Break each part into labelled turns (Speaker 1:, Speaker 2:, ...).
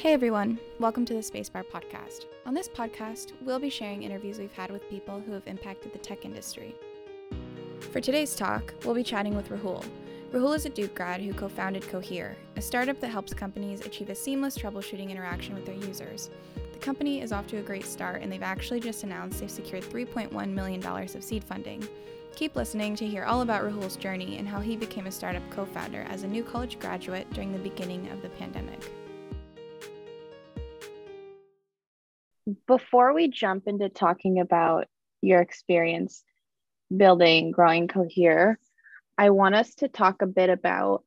Speaker 1: Hey everyone, welcome to the Spacebar podcast. On this podcast, we'll be sharing interviews we've had with people who have impacted the tech industry. For today's talk, we'll be chatting with Rahul. Rahul is a Duke grad who co founded Cohere, a startup that helps companies achieve a seamless troubleshooting interaction with their users. The company is off to a great start, and they've actually just announced they've secured $3.1 million of seed funding. Keep listening to hear all about Rahul's journey and how he became a startup co founder as a new college graduate during the beginning of the pandemic.
Speaker 2: Before we jump into talking about your experience building, growing Cohere, I want us to talk a bit about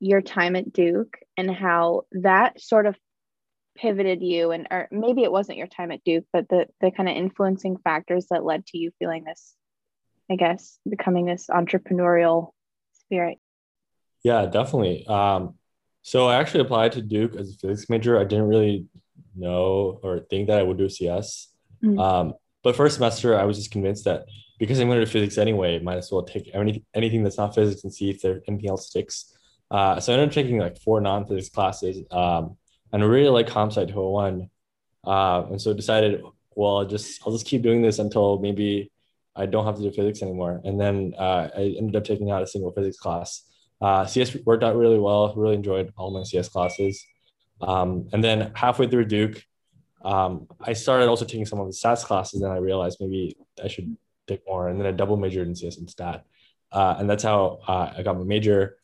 Speaker 2: your time at Duke and how that sort of pivoted you and or maybe it wasn't your time at Duke, but the the kind of influencing factors that led to you feeling this, I guess, becoming this entrepreneurial spirit.
Speaker 3: Yeah, definitely. Um, so I actually applied to Duke as a physics major. I didn't really know or think that I would do CS. Mm-hmm. Um, but first semester, I was just convinced that because I'm going to do physics anyway, might as well take any, anything that's not physics and see if there anything else sticks. Uh, so I ended up taking like four non-physics classes, um, and I really like comp sci 201. Uh, and so decided, well, I'll just I'll just keep doing this until maybe I don't have to do physics anymore. And then uh, I ended up taking out a single physics class. Uh, CS worked out really well. Really enjoyed all my CS classes. Um, and then halfway through Duke, um, I started also taking some of the stats classes, and I realized maybe I should take more. And then I double majored in CS and stat, uh, and that's how uh, I got my major.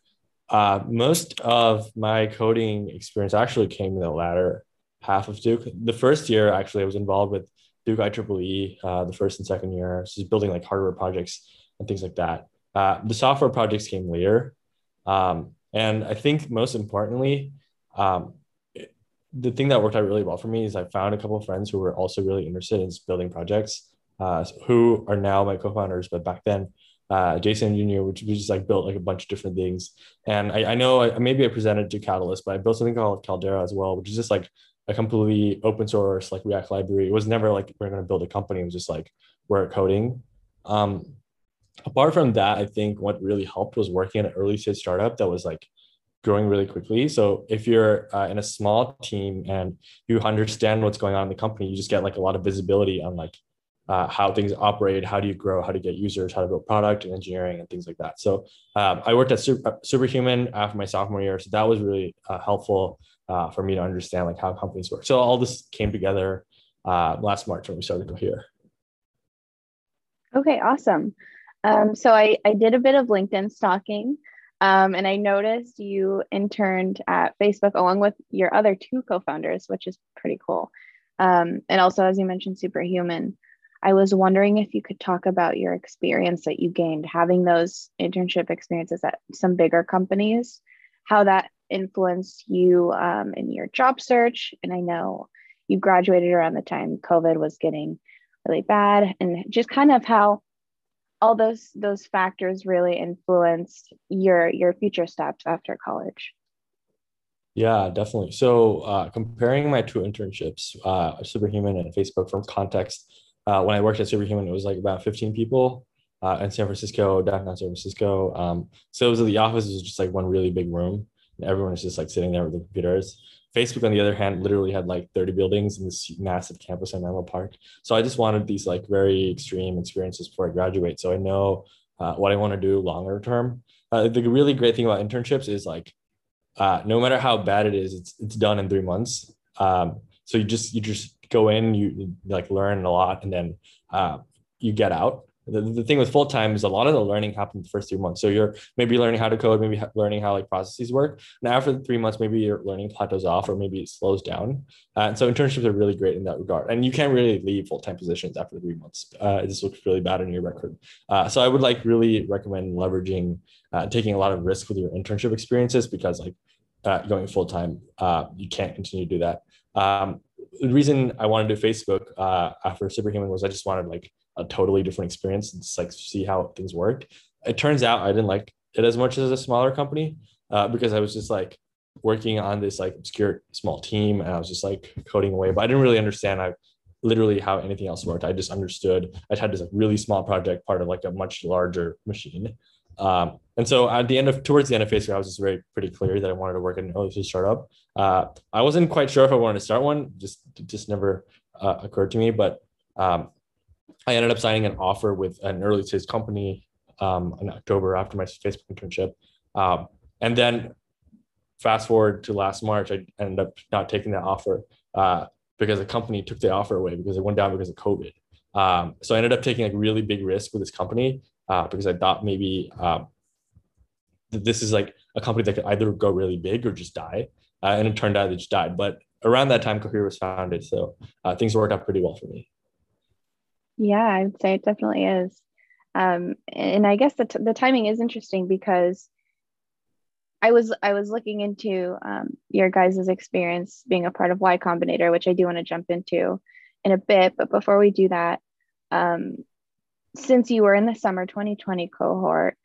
Speaker 3: Uh, most of my coding experience actually came in the latter half of Duke. The first year, actually, I was involved with Duke IEEE, uh, the first and second year, so just building like hardware projects and things like that. Uh, the software projects came later, um, and I think most importantly, um, the thing that worked out really well for me is I found a couple of friends who were also really interested in building projects, uh, who are now my co-founders. But back then, uh, Jason Jr., which we just like built like a bunch of different things. And I, I know I, maybe I presented to Catalyst, but I built something called Caldera as well, which is just like a completely open source like React library. It was never like we're going to build a company. It was just like we're coding. Um, apart from that, I think what really helped was working at an early stage startup that was like growing really quickly. So if you're uh, in a small team and you understand what's going on in the company, you just get like a lot of visibility on like uh, how things operate, how do you grow, how to get users, how to build product and engineering and things like that. So um, I worked at Super, Superhuman after my sophomore year, so that was really uh, helpful uh, for me to understand like how companies work. So all this came together uh, last March when we started Cohere.
Speaker 2: Okay, awesome. Um, so I, I did a bit of LinkedIn stalking. Um, and I noticed you interned at Facebook along with your other two co founders, which is pretty cool. Um, and also, as you mentioned, Superhuman. I was wondering if you could talk about your experience that you gained having those internship experiences at some bigger companies, how that influenced you um, in your job search. And I know you graduated around the time COVID was getting really bad, and just kind of how all those those factors really influenced your your future steps after college.
Speaker 3: Yeah definitely. So uh, comparing my two internships uh, superhuman and facebook from context uh, when i worked at superhuman it was like about 15 people uh, in san francisco downtown san francisco um, so it was the office was just like one really big room and everyone was just like sitting there with the computers Facebook, on the other hand, literally had like 30 buildings in this massive campus in Menlo Park. So I just wanted these like very extreme experiences before I graduate. So I know uh, what I want to do longer term. Uh, the really great thing about internships is like, uh, no matter how bad it is, it's it's done in three months. Um, so you just you just go in, you like learn a lot, and then uh, you get out the, the thing with full time is a lot of the learning happens the first three months. So you're maybe learning how to code, maybe learning how like processes work. Now after the three months, maybe your learning plateaus off, or maybe it slows down. Uh, and so internships are really great in that regard. And you can't really leave full time positions after three months. Uh, this looks really bad on your record. Uh, so I would like really recommend leveraging, uh, taking a lot of risk with your internship experiences because like uh, going full time, uh, you can't continue to do that. Um, the reason I wanted to do Facebook after Superhuman was I just wanted like a totally different experience and just like see how things worked. It turns out I didn't like it as much as a smaller company uh, because I was just like working on this like obscure small team and I was just like coding away, but I didn't really understand I literally how anything else worked. I just understood I had this like really small project part of like a much larger machine. Um, and so at the end of towards the end of Facebook, I was just very pretty clear that I wanted to work in an early startup. Uh, I wasn't quite sure if I wanted to start one, just just never uh, occurred to me. But um, I ended up signing an offer with an early stage company um, in October after my Facebook internship. Um, and then fast forward to last March, I ended up not taking that offer uh, because the company took the offer away because it went down because of COVID. Um, so I ended up taking like really big risk with this company uh, because I thought maybe um, this is like a company that could either go really big or just die. Uh, and it turned out it just died. But around that time, Cohere was founded. So uh, things worked out pretty well for me.
Speaker 2: Yeah, I'd say it definitely is. Um, and I guess the, t- the timing is interesting because I was I was looking into um, your guys' experience being a part of Y Combinator, which I do want to jump into in a bit. But before we do that, um, since you were in the summer 2020 cohort,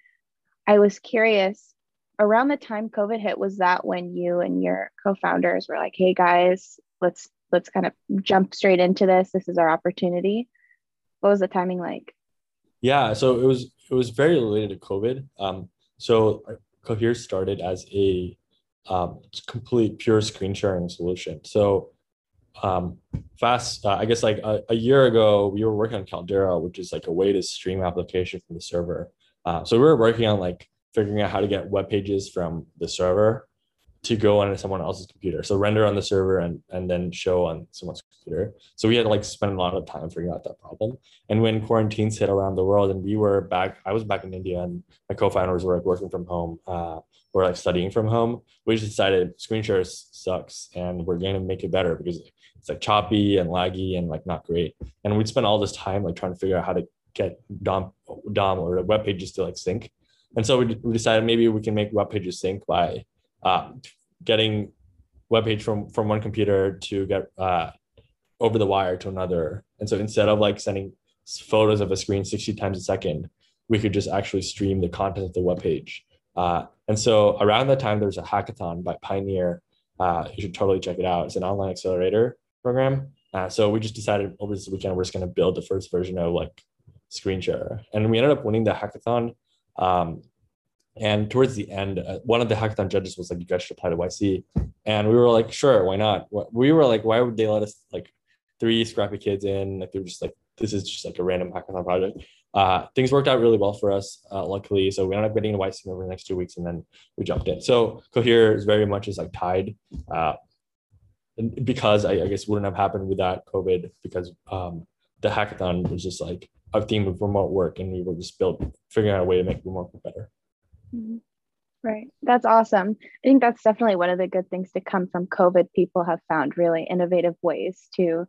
Speaker 2: I was curious around the time COVID hit, was that when you and your co-founders were like, hey guys, let's let's kind of jump straight into this. This is our opportunity. What was the timing like?
Speaker 3: Yeah, so it was it was very related to COVID. Um, so Cohere started as a um, complete pure screen sharing solution. So um, fast, uh, I guess like a, a, year ago, we were working on Caldera, which is like a way to stream application from the server. Uh, so we were working on like figuring out how to get web pages from the server to go on someone else's computer. So render on the server and, and then show on someone's computer. So we had to like spend a lot of time figuring out that problem. And when quarantines hit around the world and we were back, I was back in India and my co-founders were like working from home uh, or like studying from home. We just decided screen shares sucks and we're going to make it better because it's like choppy and laggy and like not great. And we'd spend all this time like trying to figure out how to get DOM, DOM or web pages to like sync. And so we, we decided maybe we can make web pages sync by uh, getting web page from from one computer to get uh, over the wire to another. And so instead of like sending photos of a screen 60 times a second, we could just actually stream the content of the web page. Uh, and so around that time, there's a hackathon by Pioneer. Uh, you should totally check it out. It's an online accelerator program. Uh, so we just decided over this weekend we're just going to build the first version of like screen share, and we ended up winning the hackathon. Um, and towards the end, uh, one of the hackathon judges was like, "You guys should apply to YC," and we were like, "Sure, why not?" We were like, "Why would they let us like three scrappy kids in? Like they're just like this is just like a random hackathon project." Uh, things worked out really well for us, uh, luckily. So we ended up getting a YC over the next two weeks, and then we jumped in. So Cohere is very much is like tied, uh, because I, I, guess wouldn't have happened without COVID because um, the hackathon was just like a theme of remote work, and we were just built figuring out a way to make remote work better.
Speaker 2: Mm-hmm. Right. That's awesome. I think that's definitely one of the good things to come from COVID. People have found really innovative ways to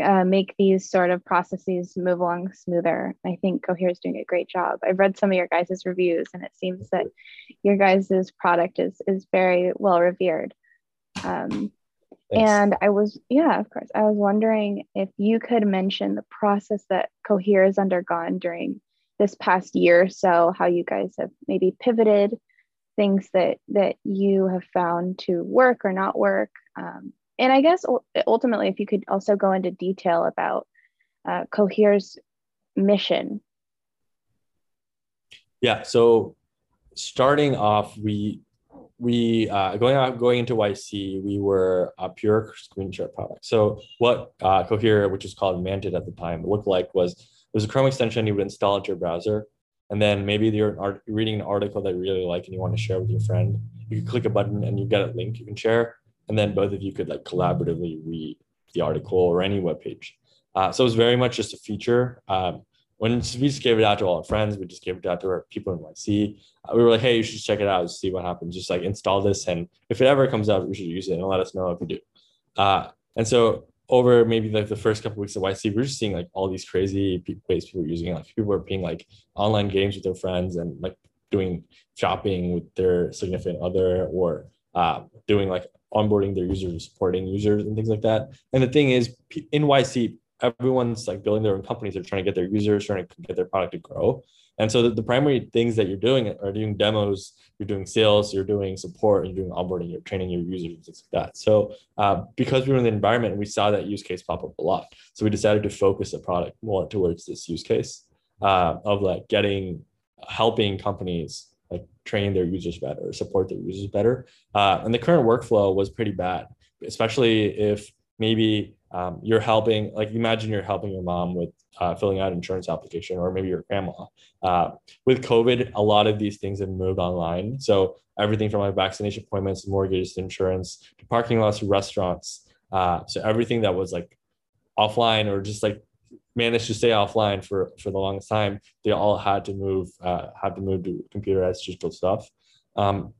Speaker 2: uh, make these sort of processes move along smoother. I think Cohere is doing a great job. I've read some of your guys' reviews, and it seems that your guys' product is is very well revered. Um, and I was, yeah, of course, I was wondering if you could mention the process that Cohere has undergone during this past year or so, how you guys have maybe pivoted things that that you have found to work or not work. Um, and I guess ultimately, if you could also go into detail about uh, Cohere's mission.
Speaker 3: Yeah. So starting off, we we uh, going out going into YC, we were a pure screen share product. So what uh, Cohere, which was called Manted at the time, looked like was there's a Chrome extension you would install into your browser. And then maybe you're reading an article that you really like and you want to share with your friend. You could click a button and you get a link you can share. And then both of you could like collaboratively read the article or any web page. Uh, so it was very much just a feature. Um, when we just gave it out to all our friends, we just gave it out to our people in YC. Uh, we were like, hey, you should check it out, see what happens. Just like install this, and if it ever comes out, we should use it and let us know if you do. Uh, and so over maybe like the first couple of weeks of YC, we're just seeing like all these crazy ways people are using. Like people are playing like online games with their friends and like doing shopping with their significant other or uh, doing like onboarding their users, supporting users and things like that. And the thing is, in YC, everyone's like building their own companies. They're trying to get their users, trying to get their product to grow. And so the, the, primary things that you're doing are doing demos, you're doing sales, you're doing support, you're doing onboarding, you're training your users, and things like that. So uh, because we were in the environment, we saw that use case pop up a lot. So we decided to focus the product more towards this use case uh, of like getting helping companies like train their users better, support their users better. Uh, and the current workflow was pretty bad, especially if maybe um, you're helping, like imagine you're helping your mom with uh, filling out insurance application, or maybe your grandma. Uh, with COVID, a lot of these things have moved online. So everything from like vaccination appointments, mortgages, insurance, to parking lots, to restaurants. Uh, so everything that was like offline or just like managed to stay offline for for the longest time, they all had to move uh, had to move to computerized digital stuff. Um,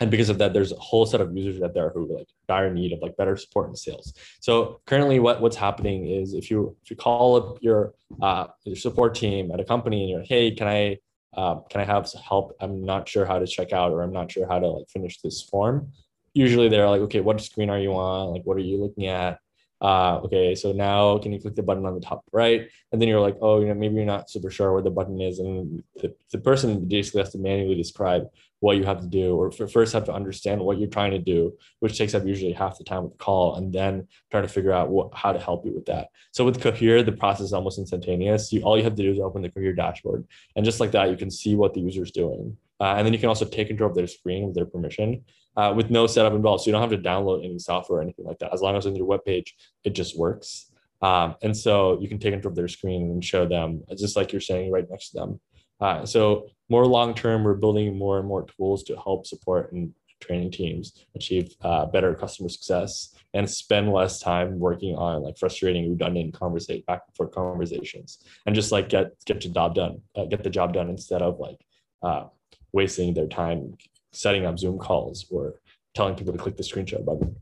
Speaker 3: and because of that, there's a whole set of users out there who are like dire need of like better support and sales. So currently, what what's happening is if you if you call up your uh, your support team at a company and you're like, hey, can I um, can I have help? I'm not sure how to check out or I'm not sure how to like finish this form. Usually they're like, okay, what screen are you on? Like, what are you looking at? Uh, okay, so now can you click the button on the top right? And then you're like, oh, you know, maybe you're not super sure where the button is. And the, the person basically has to manually describe what you have to do, or first have to understand what you're trying to do, which takes up usually half the time of the call, and then try to figure out what, how to help you with that. So with Cohere, the process is almost instantaneous. You all you have to do is open the Cohere dashboard, and just like that, you can see what the user is doing. Uh, and then you can also take control of their screen with their permission uh, with no setup involved. So you don't have to download any software or anything like that. As long as on your web page, it just works. Um, and so you can take control of their screen and show them, just like you're saying, right next to them. Uh, so more long term, we're building more and more tools to help support and training teams achieve uh, better customer success and spend less time working on like frustrating, redundant conversation back and forth conversations, and just like get get the job done, uh, get the job done instead of like uh, wasting their time setting up Zoom calls or telling people to click the screenshot button.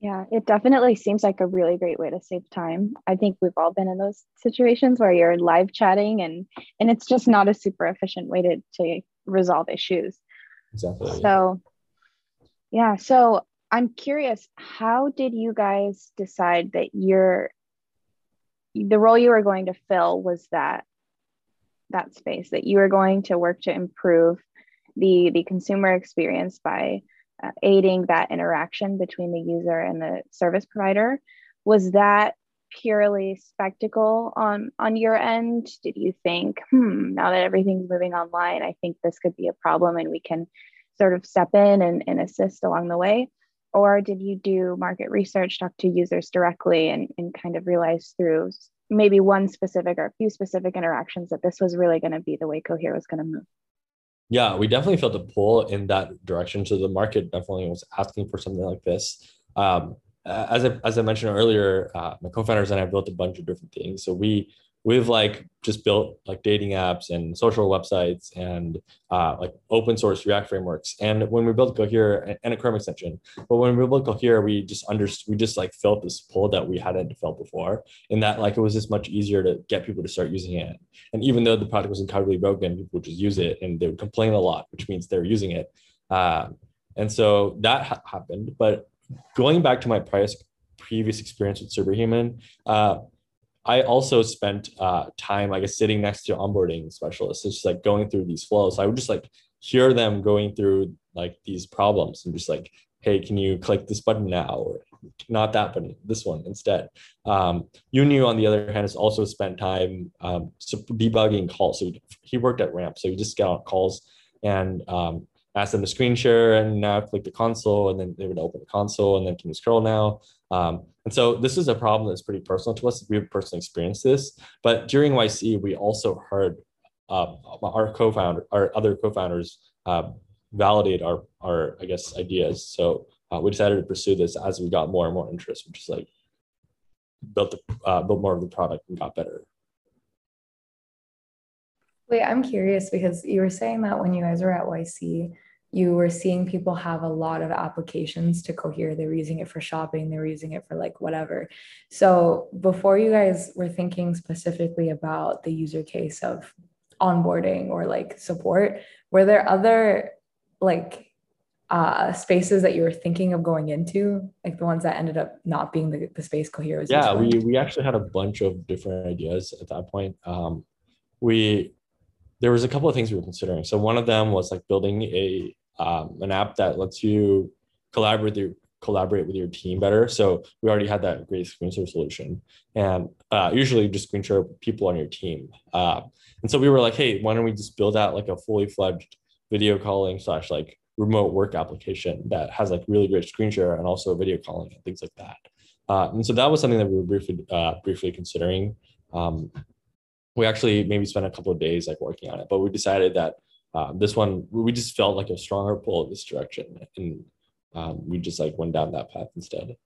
Speaker 2: Yeah, it definitely seems like a really great way to save time. I think we've all been in those situations where you're live chatting and and it's just not a super efficient way to to resolve issues.
Speaker 3: Exactly.
Speaker 2: So yeah, so I'm curious, how did you guys decide that you're the role you were going to fill was that that space that you are going to work to improve the the consumer experience by uh, aiding that interaction between the user and the service provider. Was that purely spectacle on on your end? Did you think hmm now that everything's moving online i think this could be a problem and we can sort of step in and, and assist along the way? Or did you do market research talk to users directly and, and kind of realize through maybe one specific or a few specific interactions that this was really going to be the way Cohere was going to move.
Speaker 3: Yeah, we definitely felt a pull in that direction. So the market definitely was asking for something like this. Um, as I, as I mentioned earlier, uh, my co-founders and I built a bunch of different things. So we we've like just built like dating apps and social websites and uh, like open source React frameworks. And when we built Cohere and a Chrome extension, but when we built Cohere, we just understood, we just like felt this pull that we hadn't felt before in that like it was just much easier to get people to start using it. And even though the product was incredibly broken, people would just use it and they would complain a lot, which means they're using it. Uh, and so that ha- happened. But going back to my previous previous experience with Superhuman, uh, I also spent uh, time, I guess, sitting next to onboarding specialists, it's just like going through these flows. I would just like hear them going through like these problems and just like, hey, can you click this button now or not that button, this one instead. Um, on the other hand, has also spent time um, debugging calls. So he worked at Ramp, so he just got on calls and um, ask them to screen share and now click the console and then they would open the console and then can you scroll now? Um, and so this is a problem that's pretty personal to us. We've personally experienced this but during yc we also heard uh, our co-founder our other co-founders uh, validate our our i guess ideas. So uh, we decided to pursue this as we got more and more interest which is like built the uh, built more of the product and got better
Speaker 4: Wait, I'm curious because you were saying that when you guys were at YC, you were seeing people have a lot of applications to Cohere. They were using it for shopping, they were using it for like whatever. So before you guys were thinking specifically about the user case of onboarding or like support, were there other like uh, spaces that you were thinking of going into, like the ones that ended up not being the, the space Cohere was?
Speaker 3: Yeah, we, we actually had a bunch of different ideas at that point. Um, we there was a couple of things we were considering. So one of them was like building a um, an app that lets you collaborate with your collaborate with your team better. So we already had that great screen share solution, and uh, usually just screen share people on your team. Uh, and so we were like, hey, why don't we just build out like a fully fledged video calling slash like remote work application that has like really great screen share and also video calling and things like that. Uh, and so that was something that we were briefly uh, briefly considering. Um, we actually maybe spent a couple of days like working on it, but we decided that uh, this one we just felt like a stronger pull in this direction, and um, we just like went down that path instead.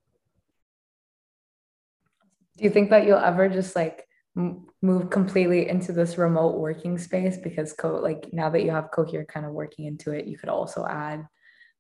Speaker 4: Do you think that you'll ever just like move completely into this remote working space because co- like now that you have cohere kind of working into it you could also add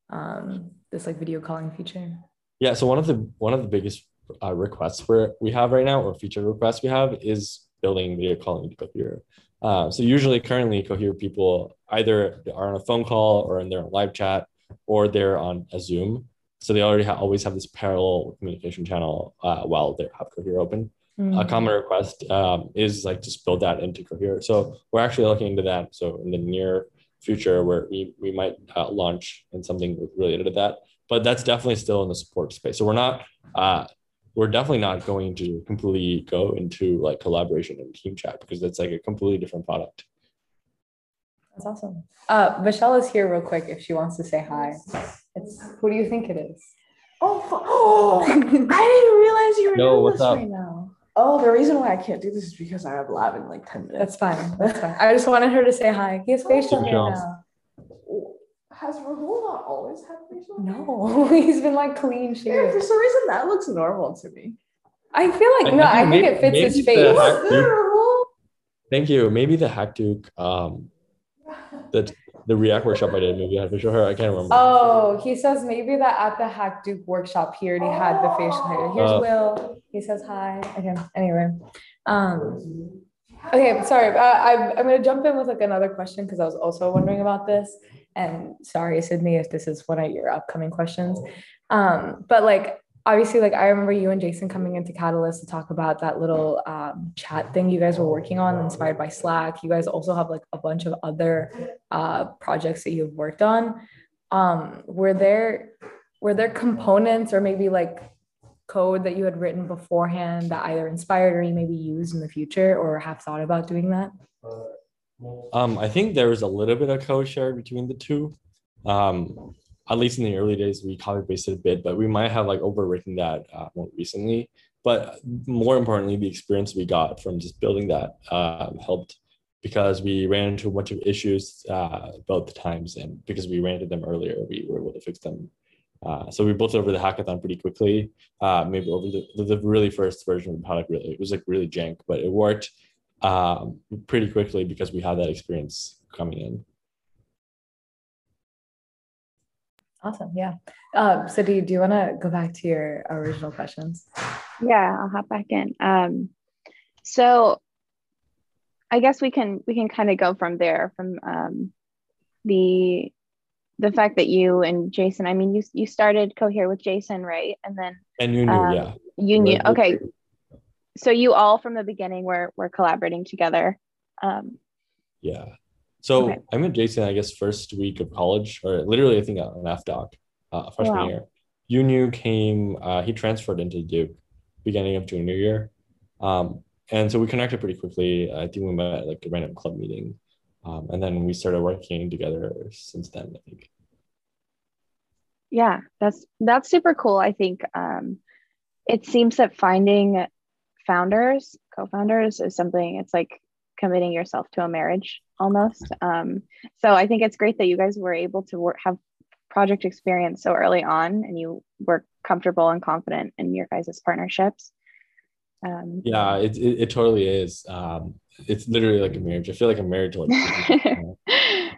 Speaker 4: um, this like video calling feature
Speaker 3: yeah so one of the one of the biggest uh, requests for we have right now or feature requests we have is building video calling into cohere uh, so usually currently cohere people either are on a phone call or in their live chat or they're on a zoom so they already ha- always have this parallel communication channel uh, while they have cohere open Mm-hmm. A common request um, is like just build that into Cohere. So we're actually looking into that. So in the near future, where we we might uh, launch in something related to that, but that's definitely still in the support space. So we're not uh, we're definitely not going to completely go into like collaboration and team chat because that's like a completely different product.
Speaker 4: That's awesome. Uh, Michelle is here real quick if she wants to say hi. It's who do you think it is?
Speaker 5: Oh, oh I didn't realize you were
Speaker 3: no, what's up?
Speaker 5: right now. Oh, the reason why I can't do this is because I have lab in like 10 minutes.
Speaker 4: That's fine. That's fine. I just wanted her to say hi. He has facial hair now.
Speaker 5: Has Rahul not always had facial
Speaker 4: hair? No, he's been like clean shaved.
Speaker 5: Yeah, for some reason, that looks normal to me.
Speaker 4: I feel like, I no, I think maybe, it fits his face.
Speaker 3: Thank you. Maybe the HackDuke, um, the the React workshop I did, maybe I had facial hair. I can't remember.
Speaker 4: Oh, he says maybe that at the HackDuke workshop, he already had the facial hair. Here's uh, Will. He says hi. Okay. Anyway, um, okay. Sorry, uh, I'm I'm gonna jump in with like another question because I was also wondering about this. And sorry, Sydney, if this is one of your upcoming questions. Um, but like obviously like i remember you and jason coming into catalyst to talk about that little um, chat thing you guys were working on inspired by slack. You guys also have like a bunch of other uh, projects that you've worked on. Um, were there were there components or maybe like code that you had written beforehand that either inspired or you maybe used in the future or have thought about doing that
Speaker 3: um, i think there was a little bit of code shared between the two um, at least in the early days, we copy pasted a bit, but we might have like overwritten that uh, more recently. But more importantly, the experience we got from just building that uh, helped because we ran into a bunch of issues uh, both times, and because we ran into them earlier, we were able to fix them. Uh, so we built over the hackathon pretty quickly. Uh, maybe over the, the really first version of the product, really it was like really jank, but it worked um, pretty quickly because we had that experience coming in.
Speaker 4: Awesome. Yeah. Um, so do you, do you want to go back to your original questions?
Speaker 2: Yeah, I'll hop back in. Um, so I guess we can we can kind of go from there from um, the the fact that you and Jason, I mean, you you started Cohere with Jason, right? And then
Speaker 3: and you knew, um, yeah,
Speaker 2: you knew. Okay, so you all from the beginning were were collaborating together. Um,
Speaker 3: yeah. So okay. I met Jason, I guess, first week of college, or literally, I think on FDoc, uh, freshman wow. year. Yunyu came, uh, he transferred into Duke beginning of junior year. Um, and so we connected pretty quickly. I think we met at like a random club meeting. Um, and then we started working together since then, I think.
Speaker 2: Yeah, that's that's super cool. I think um, it seems that finding founders, co-founders is something it's like committing yourself to a marriage almost. Um, so I think it's great that you guys were able to work, have project experience so early on and you were comfortable and confident in your guys' partnerships.
Speaker 3: Um, yeah, it, it, it, totally is. Um, it's literally like a marriage. I feel like I'm married to like,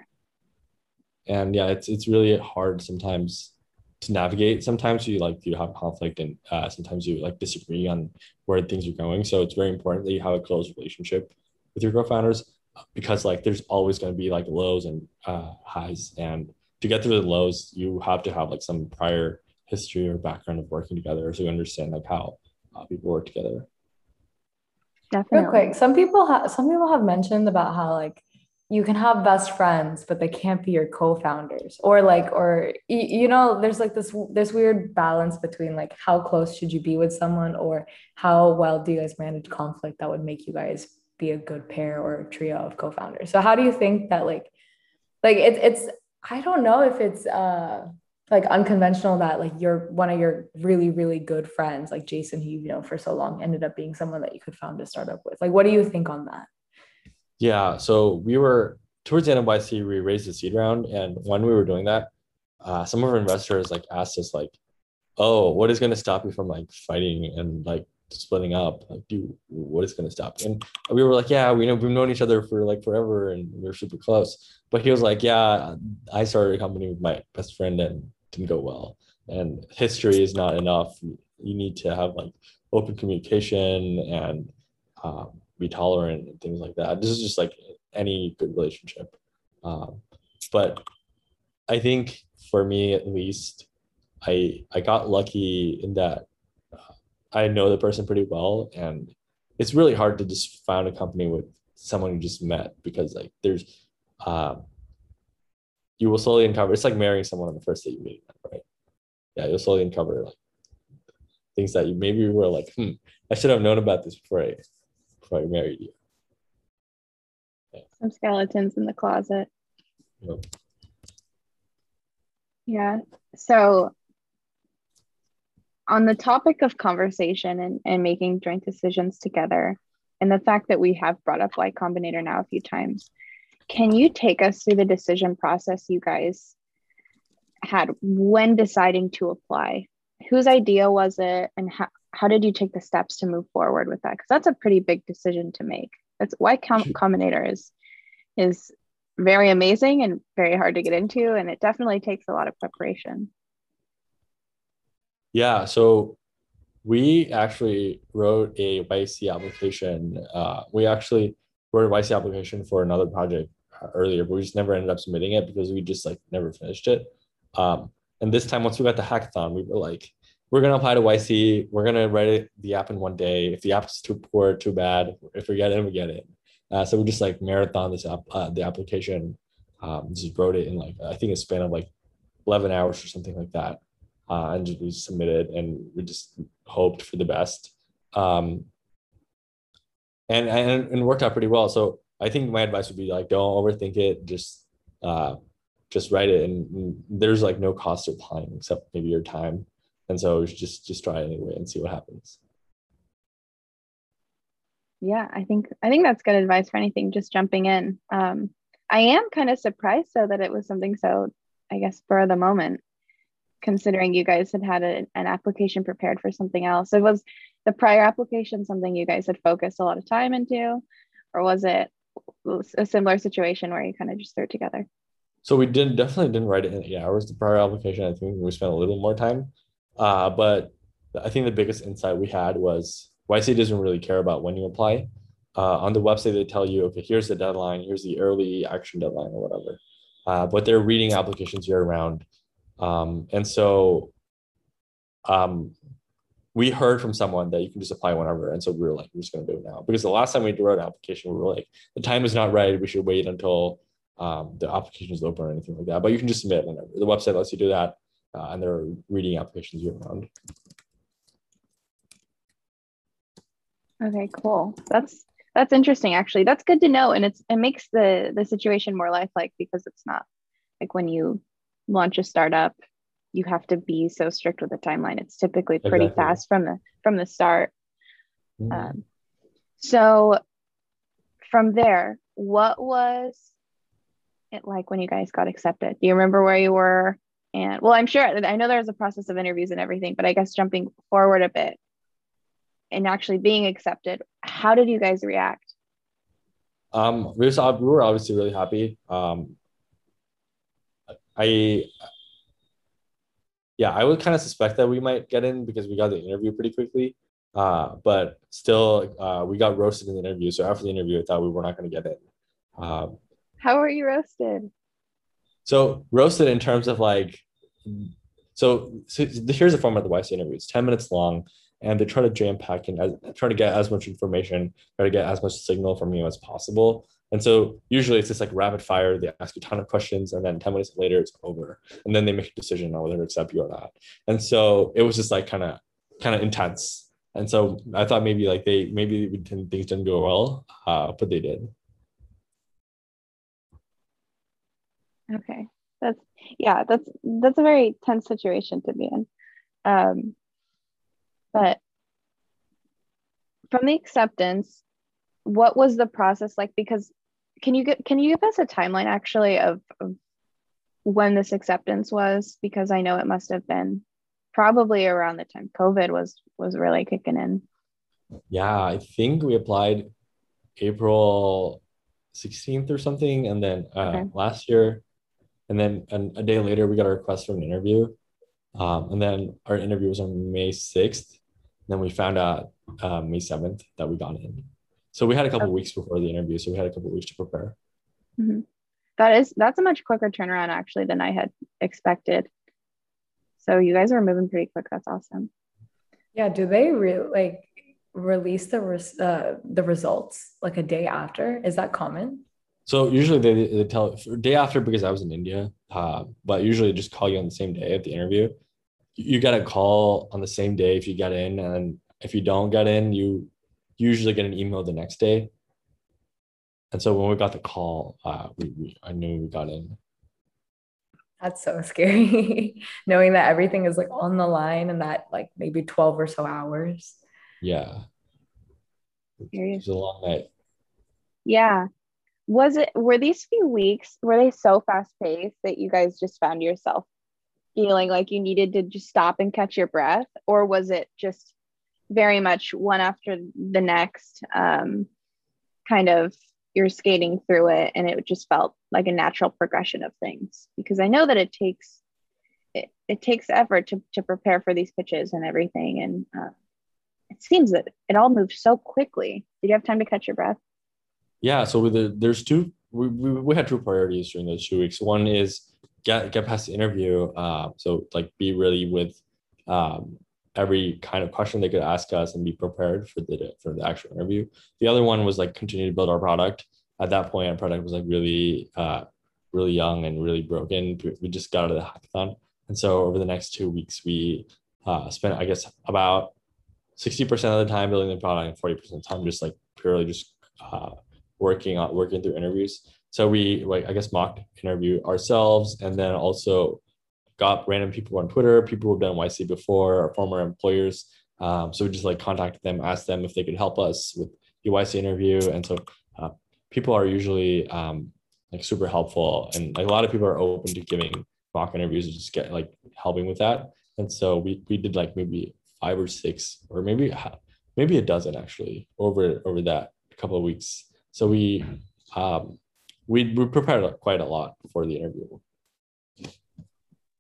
Speaker 3: and yeah, it's, it's really hard sometimes to navigate. Sometimes you like, you have conflict and uh, sometimes you like disagree on where things are going. So it's very important that you have a close relationship with your co-founders because like there's always going to be like lows and uh, highs and to get through the lows you have to have like some prior history or background of working together so you understand like how uh, people work together
Speaker 2: Definitely.
Speaker 4: Real quick, some people have some people have mentioned about how like you can have best friends but they can't be your co-founders. Or like or you know there's like this this weird balance between like how close should you be with someone or how well do you guys manage conflict that would make you guys be a good pair or trio of co-founders? So how do you think that like like it, it's i don't know if it's uh like unconventional that like you're one of your really really good friends like jason who you've known for so long ended up being someone that you could found a startup with. Like what do you think on that
Speaker 3: yeah so we were towards the end of yc we raised the seed round and when we were doing that uh, some of our investors like asked us like oh what is going to stop you from like fighting and like splitting up? Like do what is going to stop and we were like yeah we know we've known each other for like forever and we're super close. But he was like yeah i started a company with my best friend and didn't go well and history is not enough. You need to have like open communication and um, be tolerant and things like that this is just like any good relationship um, but i think for me at least i i got lucky in that uh, i know the person pretty well and it's really hard to just found a company with someone you just met because like there's um, you will slowly uncover. It's like marrying someone on the first day you meet, right? Yeah, you'll slowly uncover like things that you maybe were like, hmm, I should have known about this before I before I married you.
Speaker 2: Yeah. Some skeletons in the closet.
Speaker 3: Yep.
Speaker 2: Yeah. So on the topic of conversation and, and making joint decisions together, and the fact that we have brought up Y Combinator now a few times, can you take us through the decision process you guys had when deciding to apply? Whose idea was it, and how, how did you take the steps to move forward with that? Because that's a pretty big decision to make. That's why Com- Combinator is is very amazing and very hard to get into, and it definitely takes a lot of preparation.
Speaker 3: Yeah, so we actually wrote a YC application. Uh, we actually wrote a YC application for another project earlier, but we just never ended up submitting it because we just like never finished it. Um, and this time, once we got the hackathon, we were like, we're gonna apply to YC. We're gonna write the app in one day. If the app is too poor, too bad. If we get it, we get it. Uh, so we just like marathon this app, uh, the application. Um, just wrote it in like I think a span of like 11 hours or something like that, uh, and just we submitted and we just hoped for the best. Um, and and and worked out pretty well. So I think my advice would be like, don't overthink it. Just, uh, just write it, and, and there's like no cost of time except maybe your time. And so just just try anyway and see what happens.
Speaker 2: Yeah, I think I think that's good advice for anything. Just jumping in. Um, I am kind of surprised though that it was something so, I guess, for the moment, considering you guys had had a, an application prepared for something else. It was the prior application something you guys had focused a lot of time into, or was it a similar situation where you kind of just threw it together?
Speaker 3: So we didn't definitely didn't write it in eight hours. The prior application, I think we spent a little more time. Uh, but I think the biggest insight we had was YC doesn't really care about when you apply. Uh, on the website, they tell you, okay, here's the deadline, here's the early action deadline or whatever. Uh, but they're reading applications year round. Um, and so um, we heard from someone that you can just apply whenever. And so we were like, we're just going to do it now. Because the last time we wrote an application, we were like, the time is not right. We should wait until um, the application is open or anything like that. But you can just submit whenever. The website lets you do that. Uh, and there are reading applications year round.
Speaker 2: Okay, cool. That's that's interesting actually. That's good to know. And it's it makes the the situation more lifelike because it's not like when you launch a startup you have to be so strict with the timeline. It's typically pretty exactly. fast from the from the start. Mm-hmm. Um, so from there, what was it like when you guys got accepted? Do you remember where you were? And well, I'm sure I know there was a process of interviews and everything, but I guess jumping forward a bit and actually being accepted, how did you guys react?
Speaker 3: Um, we, was, we were obviously really happy. Um, I yeah, I would kind of suspect that we might get in because we got the interview pretty quickly. Uh, but still, uh, we got roasted in the interview. So after the interview, I thought we were not going to get in. Um,
Speaker 2: How were you roasted?
Speaker 3: So roasted in terms of like, so, so here's the format of the YC interview. It's 10 minutes long and they try to jam pack in, as, try to get as much information, try to get as much signal from you as possible. And so usually it's just like rapid fire. They ask a ton of questions, and then 10 minutes later it's over. And then they make a decision on whether to accept you or not. And so it was just like kind of kind of intense. And so I thought maybe like they maybe didn't, things didn't go well, uh, but they did.
Speaker 2: Okay, yeah, that's that's a very tense situation to be in. Um, but from the acceptance, what was the process like? Because can you get can you give us a timeline actually of, of when this acceptance was? Because I know it must have been probably around the time COVID was was really kicking in.
Speaker 3: Yeah, I think we applied April 16th or something, and then uh, okay. last year, and then and a day later we got a request for an interview, um, and then our interview was on May 6th. Then we found out um, May 7th that we got in. So we had a couple okay. weeks before the interview, so we had a couple weeks to prepare.
Speaker 2: Mm-hmm. That is that's a much quicker turnaround actually than I had expected. So you guys are moving pretty quick. That's awesome.
Speaker 4: Yeah. Do they really like release the res- uh, the results like a day after? Is that common?
Speaker 3: So usually they, they tell day after because I was in India, uh, but usually just call you on the same day of the interview. You get a call on the same day if you get in, and if you don't get in, you usually get an email the next day. And so when we got the call, uh, we, we I knew we got in.
Speaker 4: That's so scary, knowing that everything is like on the line and that like maybe twelve or so hours.
Speaker 3: Yeah, it was a long night.
Speaker 2: Yeah, was it? Were these few weeks were they so fast paced that you guys just found yourself feeling like you needed to just stop and catch your breath, or was it just very much one after the next um, kind of you're skating through it and it just felt like a natural progression of things? Because i know that it takes it, it takes effort to, to prepare for these pitches and everything. And uh, it seems that it all moved so quickly. Did you have time to catch your breath
Speaker 3: yeah so with the, there's two we, we, we had two priorities during those two weeks one is get get past the interview uh, so like be really with um, every kind of question they could ask us and be prepared for the for the actual interview. The other one was like continue to build our product. At that point, our product was like really uh, really young and really broken. We just got out of the hackathon, and so over the next two weeks, we uh, spent I guess about sixty percent of the time building the product and forty percent of the time just like purely just uh, working on working through interviews. So we like I guess mock interview ourselves, and then also got random people on Twitter, people who've done YC before, our former employers. Um, so we just like contacted them, asked them if they could help us with the YC interview. And so uh, people are usually um, like super helpful, and like a lot of people are open to giving mock interviews and just get like helping with that. And so we we did like maybe five or six, or maybe maybe a dozen actually over over that couple of weeks. So we um, we we prepared quite a lot for the interview.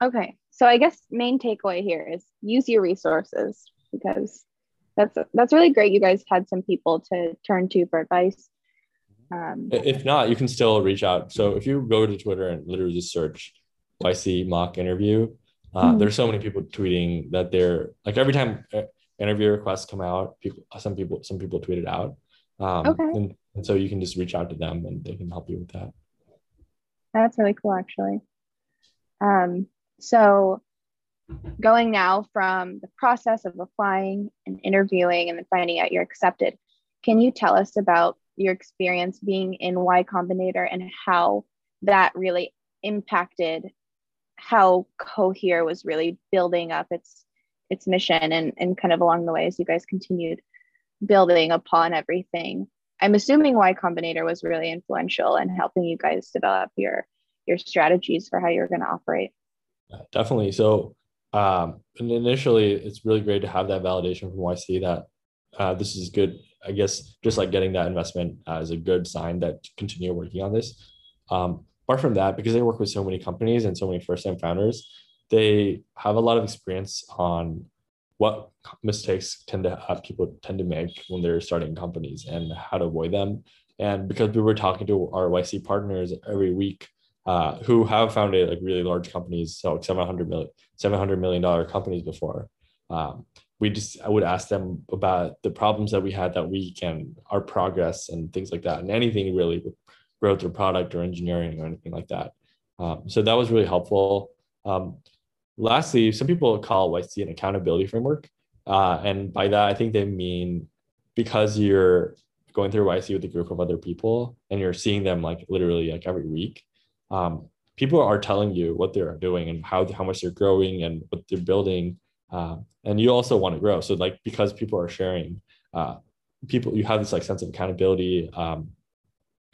Speaker 2: Okay. So I guess main takeaway here is use your resources because that's that's really great. You guys had some people to turn to for advice.
Speaker 3: Um, if not, you can still reach out. So if you go to Twitter and literally just search YC mock interview, uh, mm-hmm. there's so many people tweeting that they're like every time uh, interview requests come out, people some people some people tweet it out. Um, okay. And, and so you can just reach out to them and they can help you with that.
Speaker 2: That's really cool, actually. Um, so, going now from the process of applying and interviewing and then finding out you're accepted, can you tell us about your experience being in Y Combinator and how that really impacted how Cohere was really building up its its mission and, and kind of along the way as you guys continued building upon everything. I'm assuming Y Combinator was really influential in helping you guys develop your your strategies for how you're going to operate.
Speaker 3: Yeah, definitely. So um, and initially, it's really great to have that validation from YC that uh, this is good. I guess just like getting that investment uh, is a good sign that continue working on this. Um, apart from that, because they work with so many companies and so many first-time founders, they have a lot of experience on what mistakes tend to have people tend to make when they're starting companies and how to avoid them. And because we were talking to our YC partners every week uh, who have founded like really large companies, so 700 million, 700 million dollar companies before. Um, we just I would ask them about the problems that we had that week and our progress and things like that, and anything really growth or product or engineering or anything like that. Um, so that was really helpful. Um, lastly, some people call YC an accountability framework. Uh, and by that, I think they mean because you're going through YC with a group of other people and you're seeing them like literally like every week, um, people are telling you what they're doing and how, how much they're growing and what they're building. Uh, and you also want to grow. So like because people are sharing, uh, people you have this like sense of accountability um,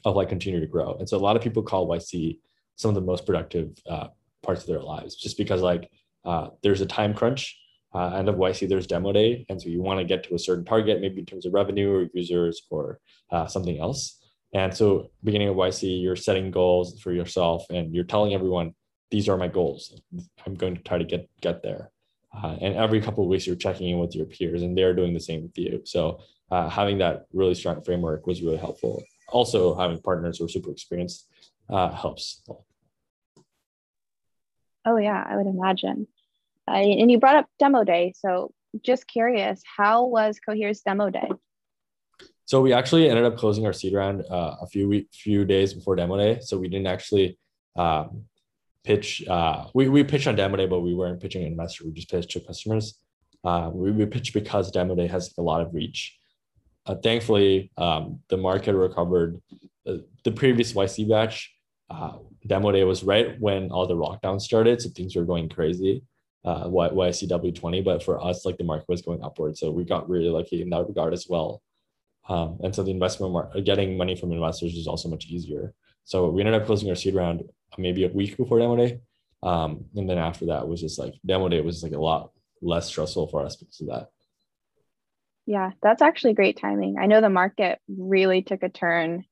Speaker 3: of like continue to grow. And so a lot of people call YC some of the most productive uh, parts of their lives just because like uh, there's a time crunch uh, end of YC there's demo day and so you want to get to a certain target maybe in terms of revenue or users or uh, something else. And so beginning of YC you're setting goals for yourself and you're telling everyone these are my goals. I'm going to try to get get there. Uh, and every couple of weeks you're checking in with your peers and they're doing the same with you. So uh, having that really strong framework was really helpful. Also having partners who are super experienced uh, helps.
Speaker 2: Oh yeah, I would imagine. Uh, and you brought up demo day, so just curious, how was Cohere's demo day?
Speaker 3: So we actually ended up closing our seed round uh, a few week, few days before demo day. So we didn't actually um, pitch. Uh, we we pitched on demo day, but we weren't pitching an investor. We just pitched to customers. Uh, we, we pitched because demo day has a lot of reach. Uh, thankfully, um, the market recovered. Uh, the previous YC batch uh, demo day was right when all the lockdowns started, so things were going crazy. Uh, YCW twenty, but for us, like the market was going upward, so we got really lucky in that regard as well. Um, and so the investment market, getting money from investors is also much easier. So we ended up closing our seed round maybe a week before demo day, um, and then after that was just like demo day was like a lot less stressful for us because of that.
Speaker 2: Yeah, that's actually great timing. I know the market really took a turn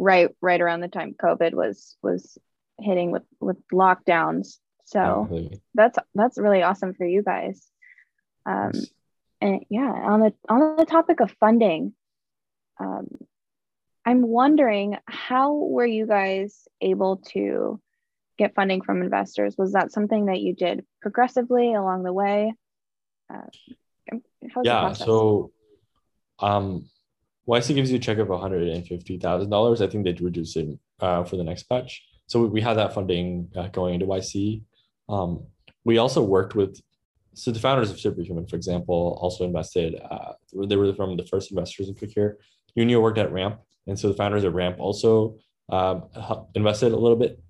Speaker 2: right right around the time COVID was was hitting with with lockdowns. So that's that's really awesome for you guys. Um, and yeah, on the on the topic of funding, um, I'm wondering how were you guys able to get funding from investors? Was that something that you did progressively along the way?
Speaker 3: Uh, yeah. So, um, YC gives you a check of $150,000. I think they'd reduce it uh, for the next batch. So we we had that funding uh, going into YC. Um, we also worked with, so the founders of Superhuman, for example, also invested, uh, they were from the first investors in Cohere. Yunyu worked at Ramp. And so the founders of Ramp also um, invested a little bit.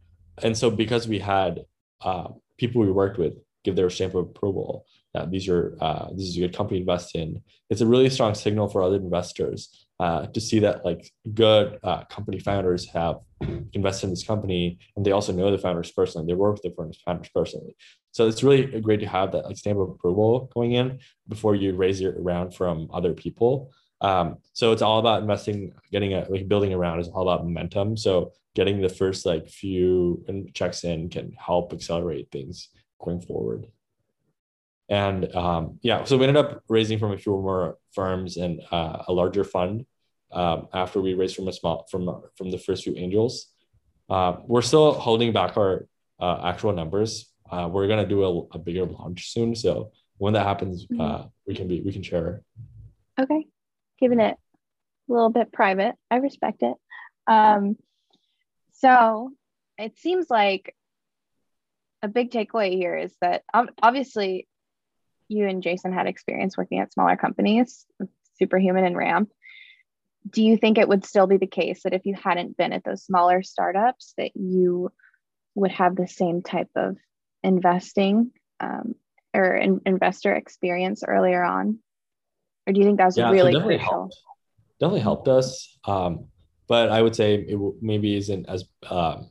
Speaker 3: And so because we had uh, people we worked with give their stamp of approval, that these are uh, this is a good company to invest in. It's a really strong signal for other investors uh, to see that like good uh, company founders have invested in this company and they also know the founders personally. They work with the founders personally. So it's really great to have that like stamp of approval going in before you raise your round from other people. Um, so it's all about investing, getting a like building around is all about momentum. So getting the first like few checks in can help accelerate things going forward. And um, yeah, so we ended up raising from a few more firms and uh, a larger fund um, after we raised from a small from from the first few angels. Uh, we're still holding back our uh, actual numbers. Uh, we're gonna do a, a, bigger launch soon, so when that happens, mm-hmm. Uh, we can be we can share.
Speaker 2: Okay, keeping it a little bit private. I respect it. Um, so it seems like a big takeaway here is that obviously you and Jason had experience working at smaller companies, Superhuman and Ramp. Do you think it would still be the case that if you hadn't been at those smaller startups, that you would have the same type of investing um, or in, investor experience earlier on? Or do you think that was yeah, really definitely crucial?
Speaker 3: Helped. Definitely helped us. Um, but I would say it maybe isn't as um,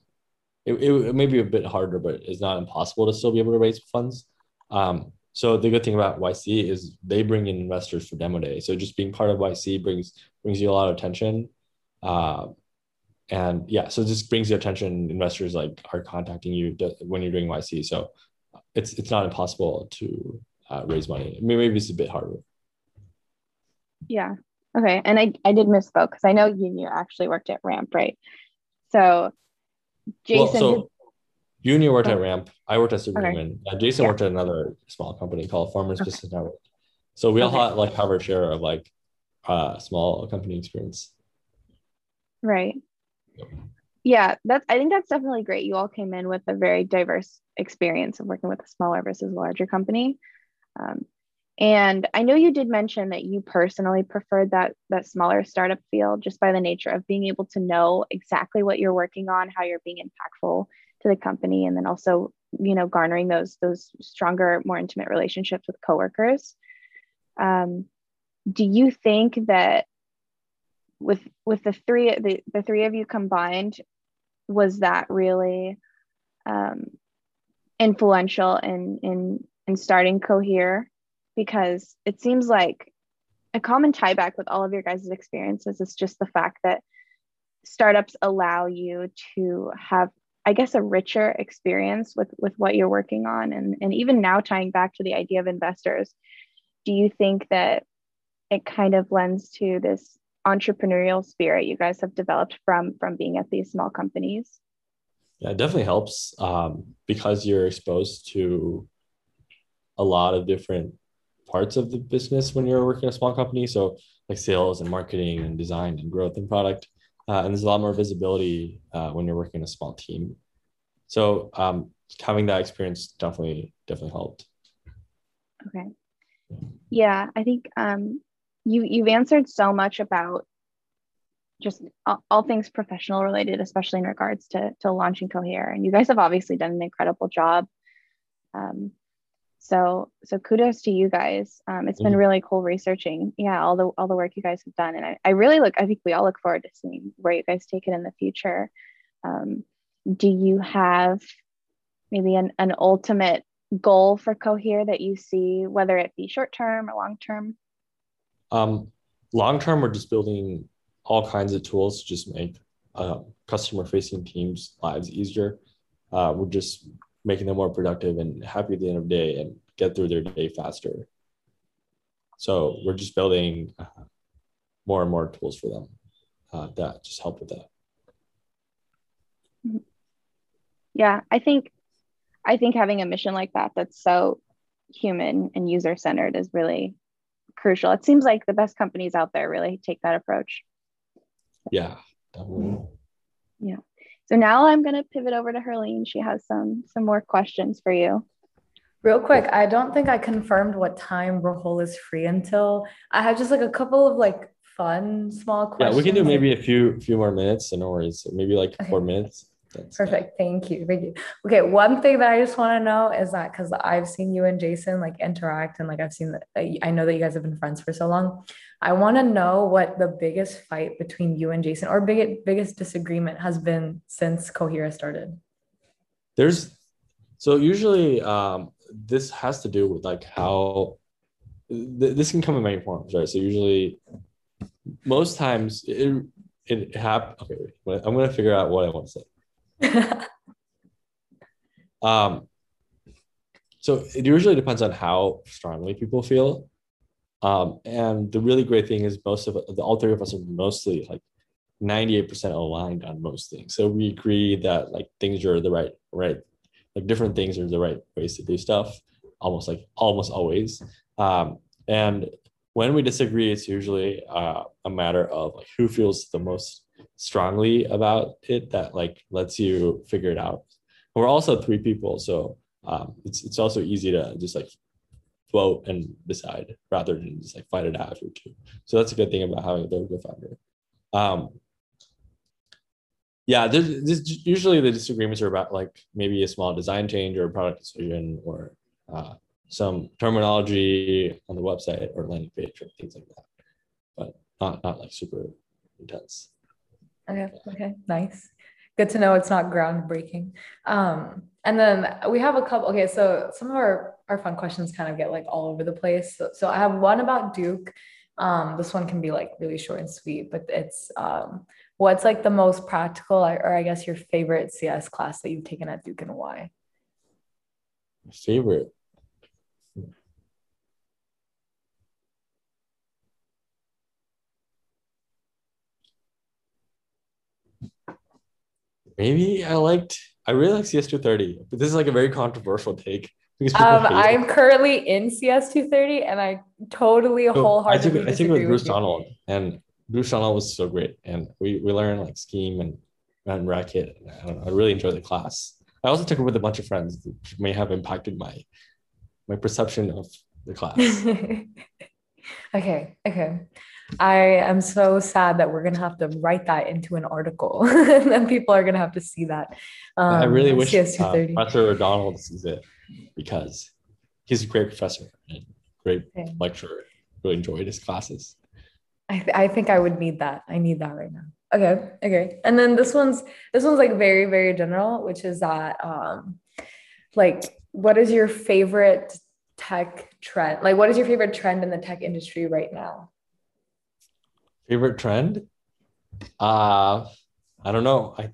Speaker 3: it, it may be a bit harder, but it's not impossible to still be able to raise funds. Um, so the good thing about YC is they bring in investors for demo day. So just being part of YC brings brings you a lot of attention. Uh, and yeah, so this brings you attention. Investors like are contacting you when you're doing YC. So it's it's not impossible to uh, raise money. I mean, maybe it's a bit harder.
Speaker 2: Yeah. Okay. And I I did misspoke because I know you actually worked at Ramp, right? So Jason. Well, so
Speaker 3: Yunyu worked oh. at Ramp. I worked at Superhuman. Okay. Uh, Jason yeah. worked at another small company called Farmers okay. Business Network. So we all had like covered share of like uh, small company experience.
Speaker 2: Right. Yeah, that's I think that's definitely great. You all came in with a very diverse experience of working with a smaller versus larger company. Um, and I know you did mention that you personally preferred that that smaller startup feel just by the nature of being able to know exactly what you're working on, how you're being impactful to the company, and then also, you know, garnering those those stronger, more intimate relationships with coworkers. Um, do you think that with with the three the, the three of you combined, was that really um, influential in in in starting Cohere? because it seems like a common tie back with all of your guys' experiences is just the fact that startups allow you to have i guess a richer experience with with what you're working on and and even now tying back to the idea of investors do you think that it kind of lends to this entrepreneurial spirit you guys have developed from from being at these small companies
Speaker 3: yeah it definitely helps um, because you're exposed to a lot of different parts of the business when you're working a small company. So like sales and marketing and design and growth and product. Uh, and there's a lot more visibility uh, when you're working in a small team. So um, having that experience definitely definitely helped.
Speaker 2: Okay. Yeah, I think um, you you've answered so much about just all, all, things professional related, especially in regards to to launching Cohere. And you guys have obviously done an incredible job. Um, so so kudos to you guys. Um, it's been mm-hmm. really cool researching yeah all the all the work you guys have done. And I, I really look i think we all look forward to seeing where you guys take it in the future. Um, do you have maybe an, an ultimate goal for cohere that you see whether it be short term or long term
Speaker 3: um, long term we're just building all kinds of tools to just make uh, customer facing teams lives easier. Uh, we're just making them more productive and happy at the end of the day and get through their day faster. So we're just building uh, more and more tools for them uh, that just help with that.
Speaker 2: Yeah, I think I think having a mission like that that's so human and user centered is really crucial. It seems like the best companies out there really take that approach.
Speaker 3: Yeah, definitely.
Speaker 2: Yeah. So now I'm going to pivot over to Herlene. She has some some more questions for you.
Speaker 4: Real quick, I don't think I confirmed what time Rahul is free until. I have just like a couple of like fun small questions.
Speaker 3: Yeah, we can do maybe a few few more minutes. and No worries. Maybe like okay. four minutes.
Speaker 4: That's Perfect. Thank you. Thank you. Okay. One thing that I just want to know is that because I've seen you and Jason like interact and like I've seen that I know that you guys have been friends for so long. I want to know what the biggest fight between you and Jason or big, biggest disagreement has been since Cohere started.
Speaker 3: There's so usually um, this has to do with like how th- this can come in many forms, right? So usually most times it, it happens. Okay, wait, I'm going to figure out what I want to say. um, so it usually depends on how strongly people feel. Um, and the really great thing is most of the all three of us are mostly like 98% aligned on most things. So we agree that like things are the right, right, like different things are the right ways to do stuff, almost like almost always. Um, and when we disagree, it's usually uh, a matter of like who feels the most strongly about it that like lets you figure it out. We're also three people, so um, it's it's also easy to just like vote and decide rather than just like fight it out or two. So that's a good thing about having a third co-founder. Um, yeah, there's, there's, usually the disagreements are about like maybe a small design change or a product decision or uh, some terminology on the website or landing page or things like that, but not not like super intense.
Speaker 4: Okay. Okay. Nice. Good to know it's not groundbreaking. Um, and then we have a couple. Okay, so some of our our fun questions kind of get like all over the place. So, so I have one about Duke. Um, this one can be like really short and sweet, but it's um, what's like the most practical or I guess your favorite CS class that you've taken at Duke and why?
Speaker 3: Favorite. Maybe I liked, I really like CS230, but this is like a very controversial take.
Speaker 4: Um, I'm it. currently in CS230 and I totally so wholeheartedly I
Speaker 3: think, I think with Bruce Donald and Bruce Donald was so great. And we, we learned like scheme and and racket. I don't know. I really enjoyed the class. I also took it with a bunch of friends, which may have impacted my my perception of the class.
Speaker 4: okay, okay. I am so sad that we're gonna have to write that into an article, and then people are gonna have to see that.
Speaker 3: Um, I really wish uh, Professor O'Donnell sees it because he's a great professor and great okay. lecturer. Really enjoyed his classes.
Speaker 4: I, th- I think I would need that. I need that right now. Okay. Okay. And then this one's this one's like very very general, which is that um like what is your favorite tech trend? Like what is your favorite trend in the tech industry right now?
Speaker 3: Favorite trend? Uh I don't know. I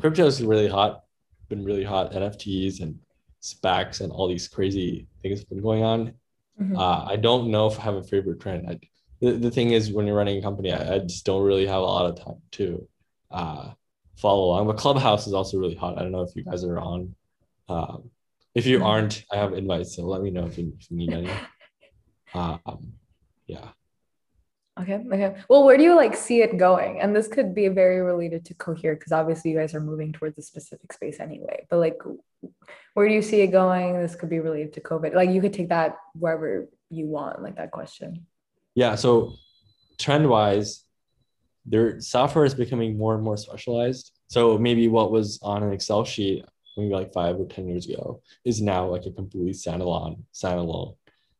Speaker 3: crypto is really hot. Been really hot. NFTs and SPACs and all these crazy things have been going on. Mm-hmm. Uh, I don't know if I have a favorite trend. I, the, the thing is when you're running a company I, I just don't really have a lot of time to uh, follow along but clubhouse is also really hot i don't know if you guys are on um, if you aren't i have invites so let me know if you, if you need any um, yeah
Speaker 4: okay okay. Well where do you like see it going? And this could be very related to cohere because obviously you guys are moving towards a specific space anyway. But like where do you see it going? This could be related to covid. Like you could take that wherever you want like that question.
Speaker 3: Yeah so trend wise their software is becoming more and more specialized. So maybe what was on an excel sheet maybe like five or ten years ago is now like a completely standalone standalone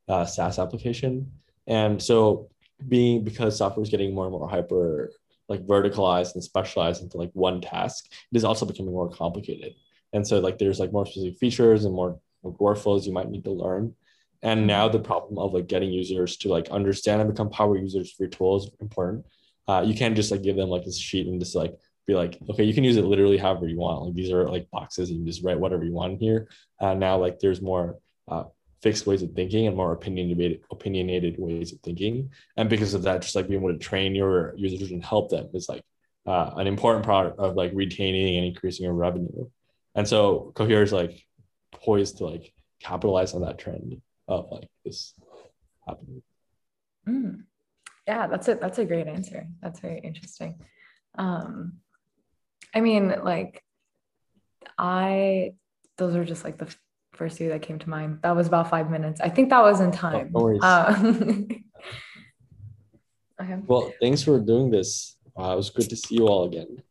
Speaker 3: uh, saas application. And so being because software is getting more and more hyper like verticalized and specialized into like one task it is also becoming more complicated and so like there's like more specific features and more, more workflows you might need to learn and now the problem of like getting users to like understand and become power users for your is important. Uh, you can't just like give them like this sheet and just like be like, okay, you can use it literally however you want. Like these are like boxes, you just write whatever you want here. Uh, now like there's more uh, fixed ways of thinking and more opinionated opinionated ways of thinking. And because of that, just like being able to train your users and help them is like uh, an important part of like retaining and increasing your revenue. And so Cohere is like poised to like capitalize on that trend of like this happening.
Speaker 4: Mm. Yeah, that's it. That's a great answer. That's very interesting. Um, I mean, like, I those are just like the first two that came to mind. That was about five minutes. I think that was in time. Oh, no uh,
Speaker 3: okay. Well, thanks for doing this. Uh, it was good to see you all again.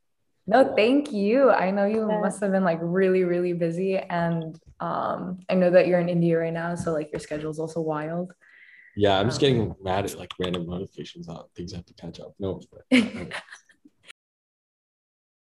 Speaker 4: No, thank you. I know you must have been like really, really busy. And um, I know that you're in India right now. So like your schedule is also wild.
Speaker 3: Yeah, I'm just um, getting mad at like random notifications on things I have to catch up. No, but,